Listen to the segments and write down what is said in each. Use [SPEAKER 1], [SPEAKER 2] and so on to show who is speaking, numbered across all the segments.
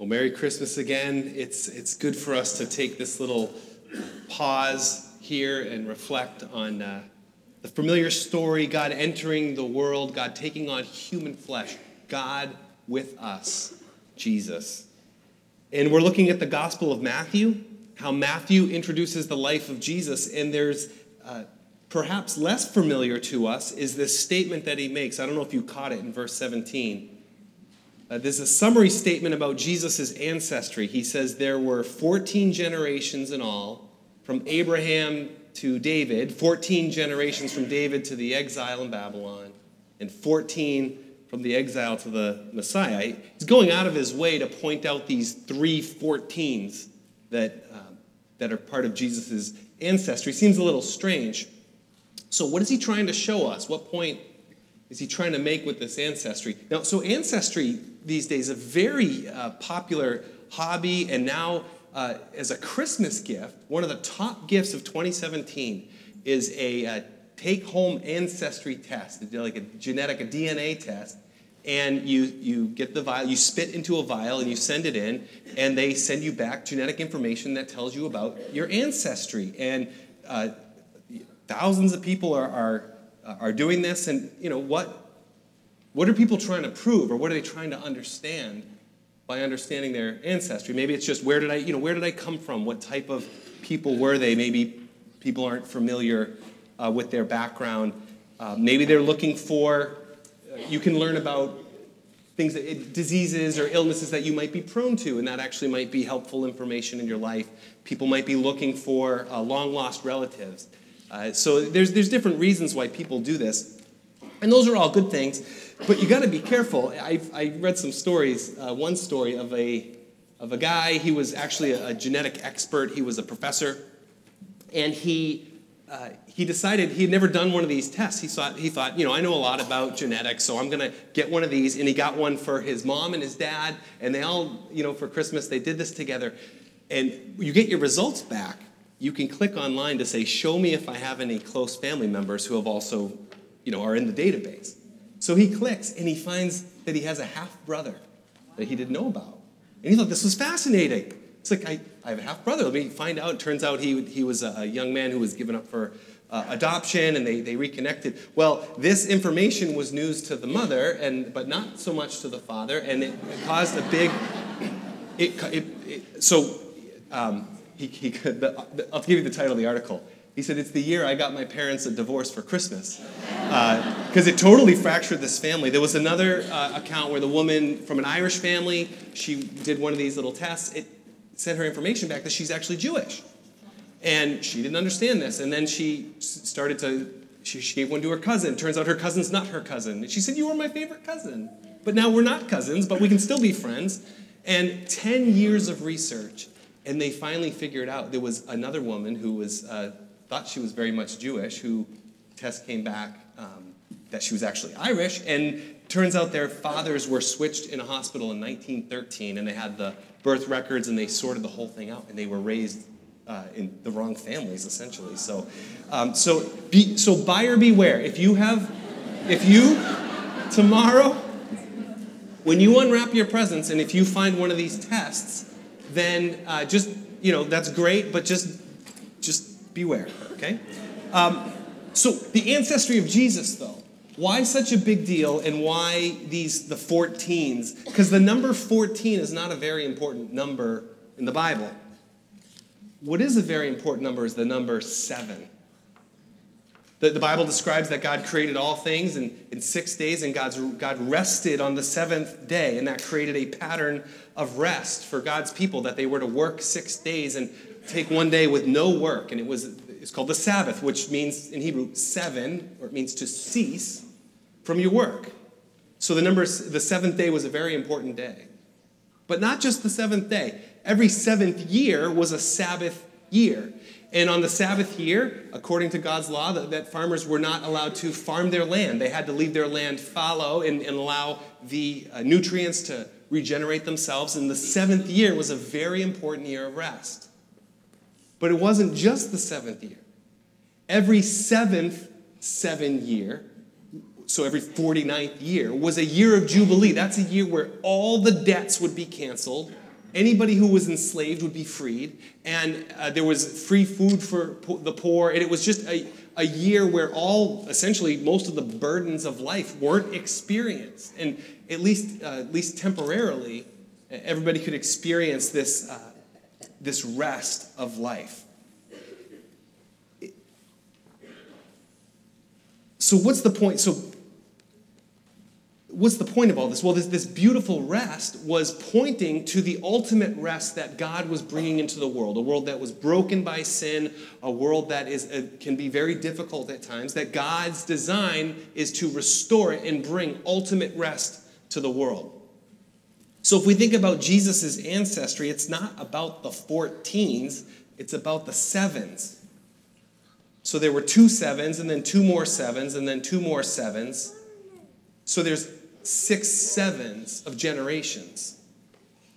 [SPEAKER 1] Well, Merry Christmas again. It's, it's good for us to take this little pause here and reflect on uh, the familiar story God entering the world, God taking on human flesh, God with us, Jesus. And we're looking at the Gospel of Matthew, how Matthew introduces the life of Jesus, and there's uh, perhaps less familiar to us is this statement that he makes. I don't know if you caught it in verse 17. Uh, there's a summary statement about Jesus' ancestry. He says there were 14 generations in all, from Abraham to David, 14 generations from David to the exile in Babylon, and 14 from the exile to the Messiah. He's going out of his way to point out these three 14s that, uh, that are part of Jesus' ancestry. Seems a little strange. So, what is he trying to show us? What point is he trying to make with this ancestry? Now, so ancestry these days a very uh, popular hobby, and now uh, as a Christmas gift, one of the top gifts of 2017 is a uh, take-home ancestry test, like a genetic, a DNA test. And you, you get the vial, you spit into a vial and you send it in, and they send you back genetic information that tells you about your ancestry. And uh, thousands of people are, are, are doing this, and you know what what are people trying to prove or what are they trying to understand by understanding their ancestry? Maybe it's just where did I, you know, where did I come from? What type of people were they? Maybe people aren't familiar uh, with their background. Uh, maybe they're looking for, uh, you can learn about things, that, diseases or illnesses that you might be prone to, and that actually might be helpful information in your life. People might be looking for uh, long lost relatives. Uh, so there's, there's different reasons why people do this. And those are all good things. But you got to be careful. I, I read some stories. Uh, one story of a of a guy. He was actually a, a genetic expert. He was a professor, and he uh, he decided he had never done one of these tests. He thought he thought you know I know a lot about genetics, so I'm going to get one of these. And he got one for his mom and his dad, and they all you know for Christmas they did this together. And you get your results back. You can click online to say, "Show me if I have any close family members who have also you know are in the database." So he clicks and he finds that he has a half brother that he didn't know about. And he thought this was fascinating. It's like, I, I have a half brother. Let me find out. It turns out he, he was a young man who was given up for uh, adoption and they, they reconnected. Well, this information was news to the mother, and, but not so much to the father, and it, caused a big. It, it, it so um, he, he, the, I'll give you the title of the article. He said, It's the year I got my parents a divorce for Christmas. Because uh, it totally fractured this family. There was another uh, account where the woman from an Irish family, she did one of these little tests. It sent her information back that she's actually Jewish. And she didn't understand this. And then she started to, she, she gave one to her cousin. Turns out her cousin's not her cousin. She said, You were my favorite cousin. But now we're not cousins, but we can still be friends. And 10 years of research, and they finally figured out there was another woman who was. Uh, thought she was very much Jewish, who test came back um, that she was actually Irish, and turns out their fathers were switched in a hospital in 1913, and they had the birth records, and they sorted the whole thing out, and they were raised uh, in the wrong families, essentially. So, um, so, be, so buyer beware. If you have, if you tomorrow, when you unwrap your presents, and if you find one of these tests, then uh, just you know that's great, but just just beware, okay? Um, so, the ancestry of Jesus, though, why such a big deal and why these, the 14s? Because the number 14 is not a very important number in the Bible. What is a very important number is the number seven. The, the Bible describes that God created all things in, in six days, and God's, God rested on the seventh day, and that created a pattern of rest for God's people that they were to work six days and take one day with no work, and it was it's called the Sabbath, which means in Hebrew seven, or it means to cease from your work. So the number the seventh day was a very important day. But not just the seventh day. Every seventh year was a Sabbath year. And on the Sabbath year, according to God's law, that, that, farmers were not allowed to farm their land. They had to leave their land fallow and, and allow the uh, nutrients to regenerate themselves. And the seventh year was a very important year of rest. But it wasn't just the seventh year. Every seventh seven year, so every 49th year, was a year of Jubilee. That's a year where all the debts would be canceled, anybody who was enslaved would be freed, and uh, there was free food for po- the poor, and it was just a, a year where all, essentially, most of the burdens of life weren't experienced. And at least, uh, at least temporarily, everybody could experience this, uh, this rest of life. So, what's the point? So, what's the point of all this? Well, this, this beautiful rest was pointing to the ultimate rest that God was bringing into the world, a world that was broken by sin, a world that is, uh, can be very difficult at times, that God's design is to restore it and bring ultimate rest to the world. So if we think about Jesus' ancestry, it's not about the 14s, it's about the sevens. So there were two sevens, and then two more sevens, and then two more sevens. So there's six sevens of generations.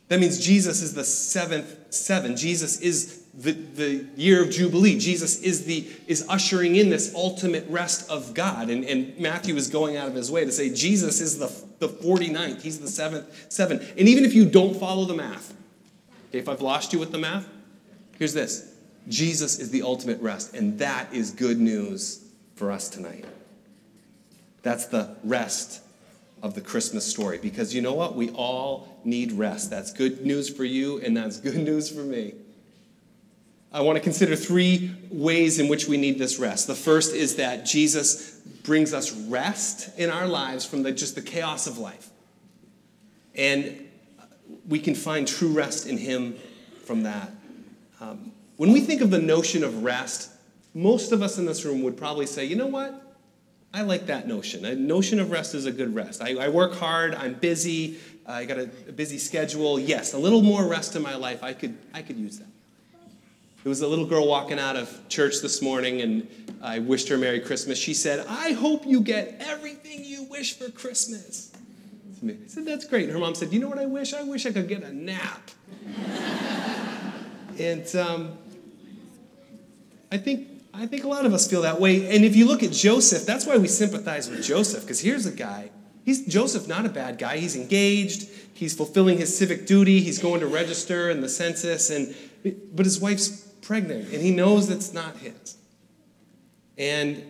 [SPEAKER 1] That means Jesus is the seventh seven. Jesus is the, the year of Jubilee. Jesus is, the, is ushering in this ultimate rest of God. And, and Matthew is going out of his way to say Jesus is the, the 49th. He's the seventh seven. And even if you don't follow the math, okay, if I've lost you with the math, here's this Jesus is the ultimate rest. And that is good news for us tonight. That's the rest of the Christmas story. Because you know what? We all need rest. That's good news for you, and that's good news for me. I want to consider three ways in which we need this rest. The first is that Jesus brings us rest in our lives from the, just the chaos of life. And we can find true rest in Him from that. Um, when we think of the notion of rest, most of us in this room would probably say, you know what? I like that notion. A notion of rest is a good rest. I, I work hard, I'm busy, I got a, a busy schedule. Yes, a little more rest in my life, I could, I could use that. There was a little girl walking out of church this morning, and I wished her Merry Christmas. She said, I hope you get everything you wish for Christmas. I said, That's great. And her mom said, You know what I wish? I wish I could get a nap. and um, I think I think a lot of us feel that way. And if you look at Joseph, that's why we sympathize with Joseph, because here's a guy. He's Joseph, not a bad guy. He's engaged. He's fulfilling his civic duty. He's going to register in the census, and but his wife's pregnant, and he knows that's not his. And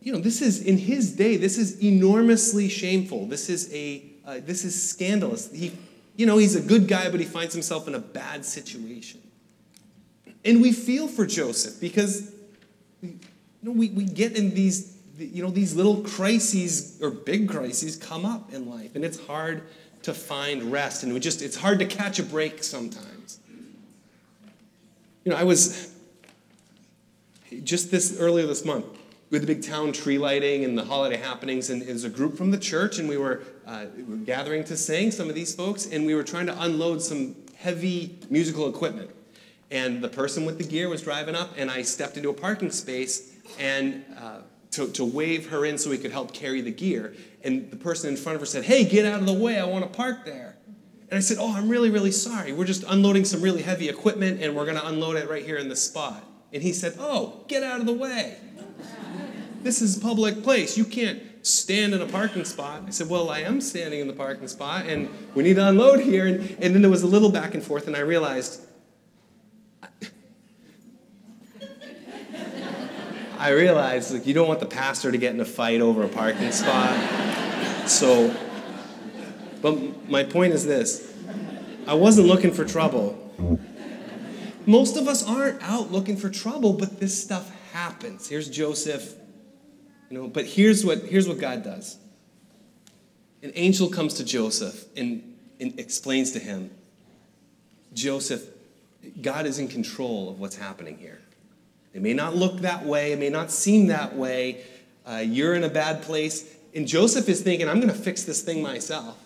[SPEAKER 1] you know, this is in his day. This is enormously shameful. This is a uh, this is scandalous. He, you know, he's a good guy, but he finds himself in a bad situation. And we feel for Joseph because you know, we, we get in these, you know, these little crises or big crises come up in life, and it's hard to find rest, and we just, it's hard to catch a break sometimes. You know, I was just this earlier this month with the big town tree lighting and the holiday happenings, and it was a group from the church, and we were, uh, gathering to sing, some of these folks, and we were trying to unload some heavy musical equipment and the person with the gear was driving up, and I stepped into a parking space and uh, to, to wave her in so we could help carry the gear. And the person in front of her said, Hey, get out of the way, I want to park there. And I said, Oh, I'm really, really sorry. We're just unloading some really heavy equipment, and we're going to unload it right here in this spot. And he said, Oh, get out of the way. This is a public place. You can't stand in a parking spot. I said, Well, I am standing in the parking spot, and we need to unload here. And, and then there was a little back and forth, and I realized I realized like you don't want the pastor to get in a fight over a parking spot. So, but my point is this: I wasn't looking for trouble. Most of us aren't out looking for trouble, but this stuff happens. Here's Joseph, you know. But here's what here's what God does. An angel comes to Joseph and, and explains to him, Joseph, God is in control of what's happening here. It may not look that way, it may not seem that way. Uh, you're in a bad place. And Joseph is thinking, I'm going to fix this thing myself.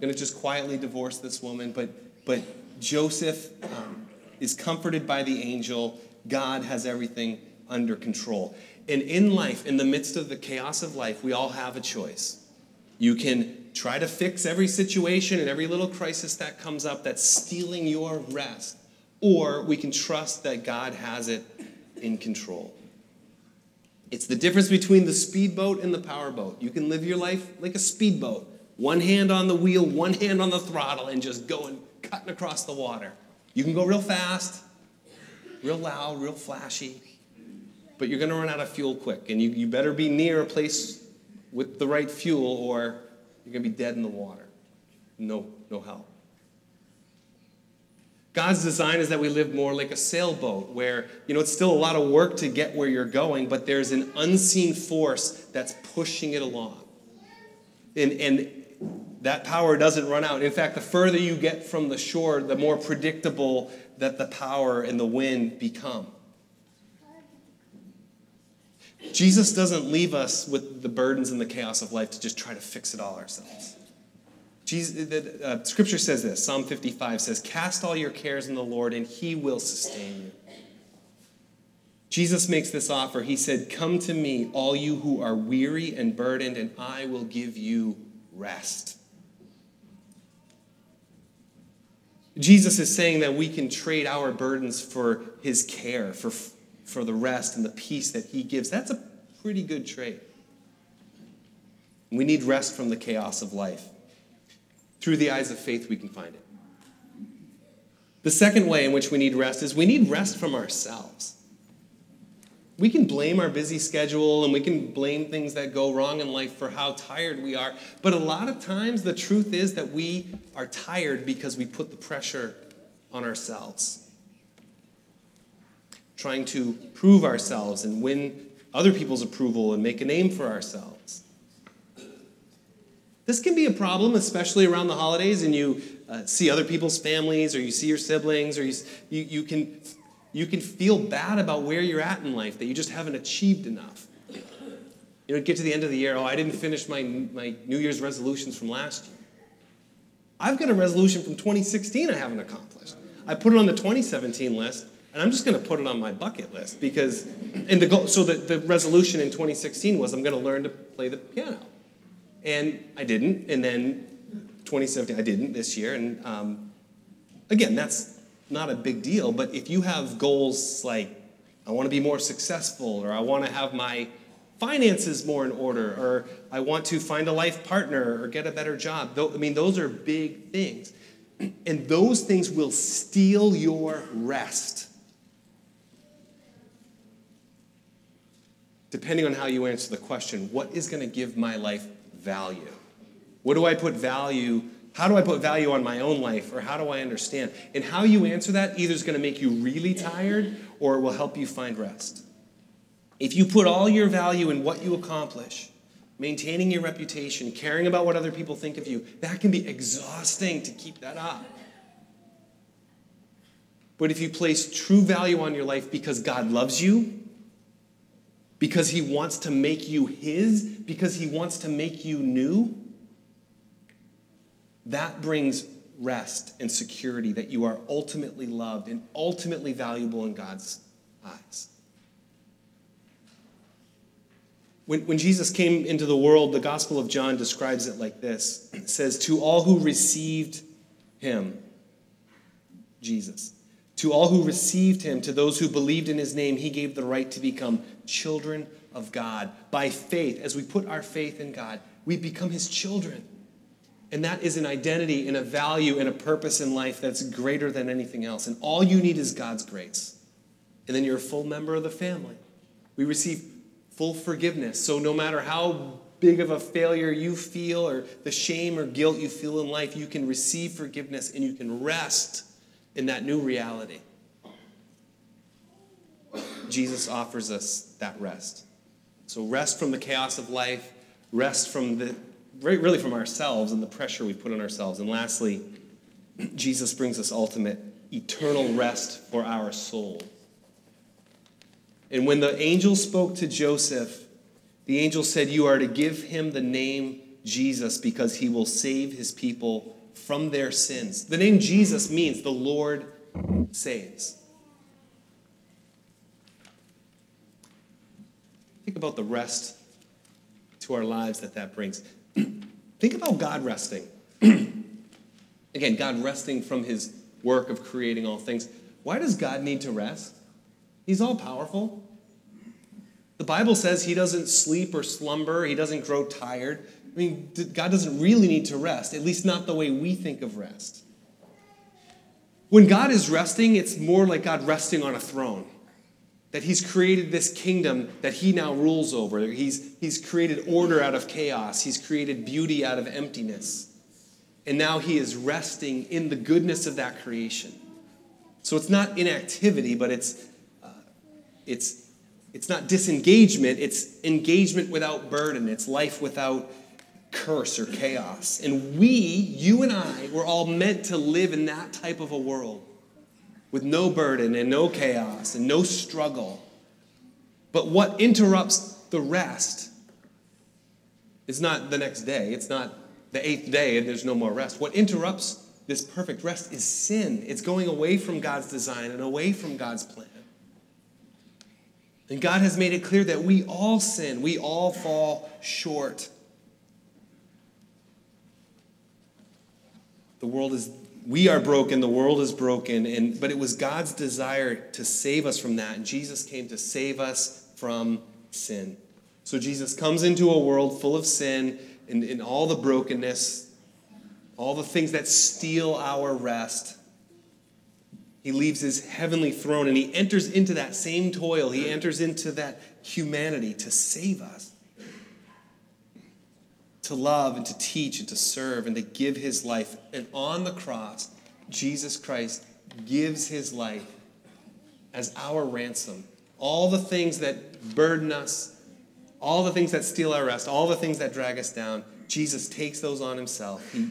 [SPEAKER 1] Going to just quietly divorce this woman. But, but Joseph um, is comforted by the angel. God has everything under control. And in life, in the midst of the chaos of life, we all have a choice. You can try to fix every situation and every little crisis that comes up that's stealing your rest, or we can trust that God has it in control. It's the difference between the speedboat and the powerboat. You can live your life like a speedboat, one hand on the wheel, one hand on the throttle, and just going cutting across the water. You can go real fast, real loud, real flashy, but you're going to run out of fuel quick. And you, you better be near a place with the right fuel or you're going to be dead in the water. No, no help. God's design is that we live more like a sailboat where, you know, it's still a lot of work to get where you're going, but there's an unseen force that's pushing it along. And, and that power doesn't run out. In fact, the further you get from the shore, the more predictable that the power and the wind become. Jesus doesn't leave us with the burdens and the chaos of life to just try to fix it all ourselves. Jesus, the, uh, scripture says this Psalm 55 says, Cast all your cares in the Lord, and he will sustain you. Jesus makes this offer. He said, Come to me, all you who are weary and burdened, and I will give you rest. Jesus is saying that we can trade our burdens for his care, for, for the rest and the peace that he gives. That's a pretty good trade. We need rest from the chaos of life. Through the eyes of faith, we can find it. The second way in which we need rest is we need rest from ourselves. We can blame our busy schedule and we can blame things that go wrong in life for how tired we are. But a lot of times, the truth is that we are tired because we put the pressure on ourselves. Trying to prove ourselves and win other people's approval and make a name for ourselves. This can be a problem, especially around the holidays, and you uh, see other people's families, or you see your siblings, or you, you, you can you can feel bad about where you're at in life, that you just haven't achieved enough. You know, get to the end of the year, oh, I didn't finish my, my New Year's resolutions from last year. I've got a resolution from 2016 I haven't accomplished. I put it on the 2017 list, and I'm just going to put it on my bucket list because, and the goal, so the, the resolution in 2016 was I'm going to learn to play the piano. And I didn't, and then 2017, I didn't this year, and um, again, that's not a big deal. But if you have goals like, I want to be more successful, or I want to have my finances more in order, or I want to find a life partner or get a better job, I mean, those are big things. And those things will steal your rest. Depending on how you answer the question, what is going to give my life value? What do I put value how do I put value on my own life? Or how do I understand? And how you answer that either is going to make you really tired or it will help you find rest. If you put all your value in what you accomplish, maintaining your reputation, caring about what other people think of you, that can be exhausting to keep that up. But if you place true value on your life because God loves you, because He wants to make you His, because He wants to make you new, that brings rest and security that you are ultimately loved and ultimately valuable in God's eyes. When, when Jesus came into the world, the Gospel of John describes it like this it says, To all who received him, Jesus, to all who received him, to those who believed in his name, he gave the right to become children of God. By faith, as we put our faith in God, we become his children. And that is an identity and a value and a purpose in life that's greater than anything else. And all you need is God's grace. And then you're a full member of the family. We receive full forgiveness. So no matter how big of a failure you feel or the shame or guilt you feel in life, you can receive forgiveness and you can rest in that new reality. Jesus offers us that rest. So rest from the chaos of life, rest from the really from ourselves and the pressure we put on ourselves. And lastly, Jesus brings us ultimate eternal rest for our soul. And when the angel spoke to Joseph, the angel said, You are to give him the name Jesus because he will save his people from their sins. The name Jesus means the Lord saves. Think about the rest to our lives that that brings. Think about God resting. Again, God resting from his work of creating all things. Why does God need to rest? He's all powerful. The Bible says he doesn't sleep or slumber, he doesn't grow tired. I mean, God doesn't really need to rest, at least not the way we think of rest. When God is resting, it's more like God resting on a throne. That He's created this kingdom that He now rules over. He's, he's created order out of chaos, He's created beauty out of emptiness. And now He is resting in the goodness of that creation. So it's not inactivity, but it's, uh, it's, it's not disengagement, it's engagement without burden, it's life without curse or chaos. And we, you and I, we're all meant to live in that type of a world with no burden and no chaos and no struggle. But what interrupts the rest is not the next day, it's not the eighth day and there's no more rest. What interrupts this perfect rest is sin. It's going away from God's design and away from God's plan. And God has made it clear that we all sin, we all fall short. The world is, we are broken, the world is broken, and, but it was God's desire to save us from that. And Jesus came to save us from sin. So Jesus comes into a world full of sin and, and all the brokenness, all the things that steal our rest. He leaves his heavenly throne and he enters into that same toil. He enters into that humanity to save us to love and to teach and to serve and to give his life. And on the cross, Jesus Christ gives his life as our ransom. All the things that burden us, all the things that steal our rest, all the things that drag us down, Jesus takes those on himself. He,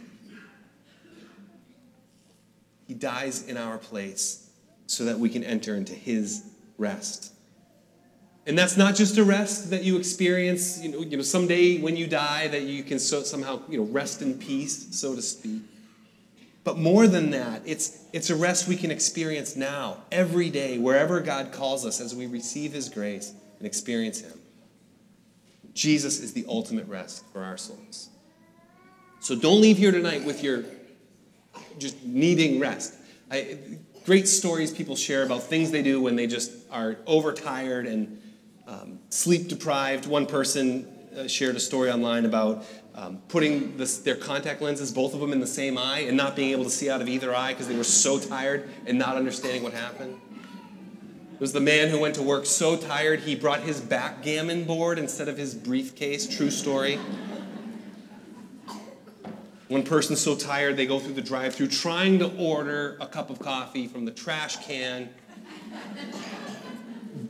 [SPEAKER 1] he dies in our place so that we can enter into his rest. And that's not just a rest that you experience, you know, you know someday when you die that you can so, somehow, you know, rest in peace, so to speak. But more than that, it's, it's a rest we can experience now, every day, wherever God calls us as we receive His grace and experience Him. Jesus is the ultimate rest for our souls. So don't leave here tonight with your just needing rest. I, great stories people share about things they do when they just are overtired and um, sleep deprived. One person uh, shared a story online about um, putting this, their contact lenses, both of them in the same eye, and not being able to see out of either eye because they were so tired and not understanding what happened. It was the man who went to work so tired he brought his backgammon board instead of his briefcase. True story. One person so tired they go through the drive through trying to order a cup of coffee from the trash can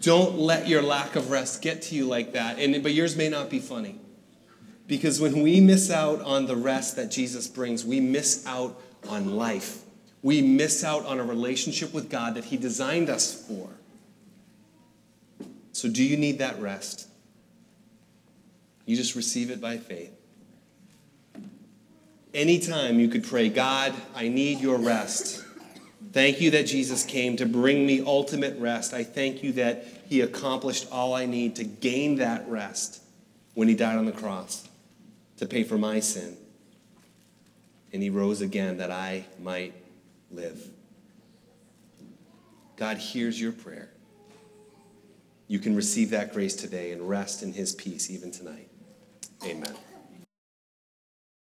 [SPEAKER 1] don't let your lack of rest get to you like that. And, but yours may not be funny. Because when we miss out on the rest that Jesus brings, we miss out on life. We miss out on a relationship with God that He designed us for. So, do you need that rest? You just receive it by faith. Anytime you could pray, God, I need your rest. Thank you that Jesus came to bring me ultimate rest. I thank you that he accomplished all I need to gain that rest when he died on the cross to pay for my sin. And he rose again that I might live. God hears your prayer. You can receive that grace today and rest in his peace even tonight. Amen.